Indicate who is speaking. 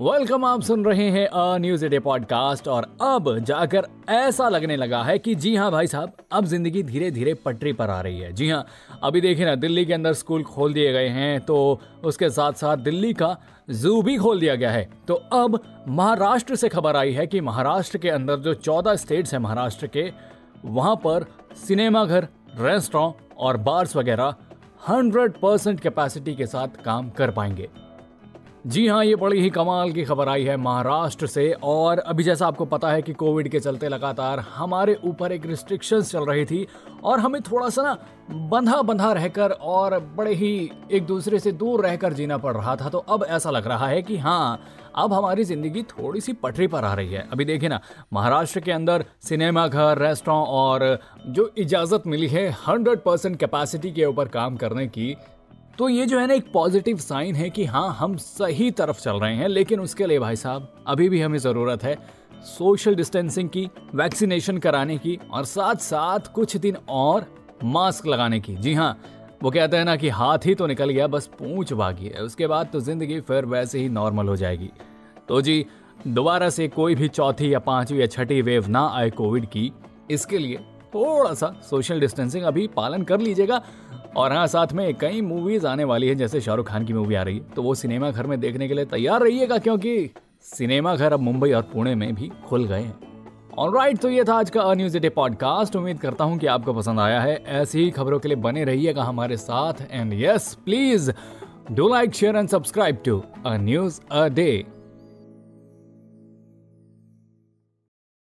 Speaker 1: Welcome आप सुन रहे हैं अ न्यूज़ डे पॉडकास्ट और अब जाकर ऐसा लगने लगा है कि जी हाँ भाई साहब, अब ज़िंदगी धीरे धीरे पटरी पर आ रही है। जी हाँ अभी देखिए ना, दिल्ली के अंदर स्कूल खोल दिए गए हैं तो उसके साथ साथ दिल्ली का जू भी खोल दिया गया है। तो अब महाराष्ट्र से खबर आई है कि महाराष्ट्र के अंदर जो चौदह स्टेट्स हैं महाराष्ट्र के, वहाँ पर सिनेमाघर रेस्टोरेंट और बार्स वगैरह हंड्रेड परसेंट कैपेसिटी के साथ काम कर पाएँगे। जी हाँ ये बड़ी ही कमाल की खबर आई है महाराष्ट्र से। और अभी जैसा आपको पता है कि कोविड के चलते लगातार हमारे ऊपर एक रिस्ट्रिक्शंस चल रही थी और हमें थोड़ा सा ना बंधा बंधा रहकर और बड़े ही एक दूसरे से दूर रहकर जीना पड़ रहा था। तो अब ऐसा लग रहा है कि हाँ अब हमारी ज़िंदगी थोड़ी सी पटरी पर आ रही है। अभी देखिए ना, महाराष्ट्र के अंदर सिनेमा घर रेस्टोरेंट और जो इजाज़त मिली है हंड्रेड परसेंट कैपेसिटी के ऊपर काम करने की तो ये जो है ना एक पॉजिटिव साइन है कि हाँ हम सही तरफ़ चल रहे हैं, लेकिन उसके लिए भाई साहब, अभी भी हमें ज़रूरत है सोशल डिस्टेंसिंग की वैक्सीनेशन कराने की, और साथ साथ कुछ दिन और मास्क लगाने की। जी हाँ वो कहते हैं ना कि हाथ ही तो निकल गया, बस पूंछ भागी है। उसके बाद तो ज़िंदगी फिर वैसे ही नॉर्मल हो जाएगी। तो जी, दोबारा से कोई भी चौथी या पांचवी या छठी वेव ना आए कोविड की, इसके लिए थोड़ा सा सोशल डिस्टेंसिंग अभी पालन कर लीजिएगा। और हाँ साथ में कई मूवीज़ आने वाली है, जैसे शाहरुख खान की मूवी आ रही। है तो वो सिनेमा घर में देखने के लिए तैयार रहिएगा, क्योंकि सिनेमा घर अब मुंबई और पुणे में भी खुल गए हैं। और राइट तो ये था आज का न्यूज़ डे पॉडकास्ट उम्मीद करता हूँ कि आपको पसंद आया है। ऐसी ही खबरों के लिए बने रहिएगा हमारे साथ। And yes please do like share and subscribe to a news a day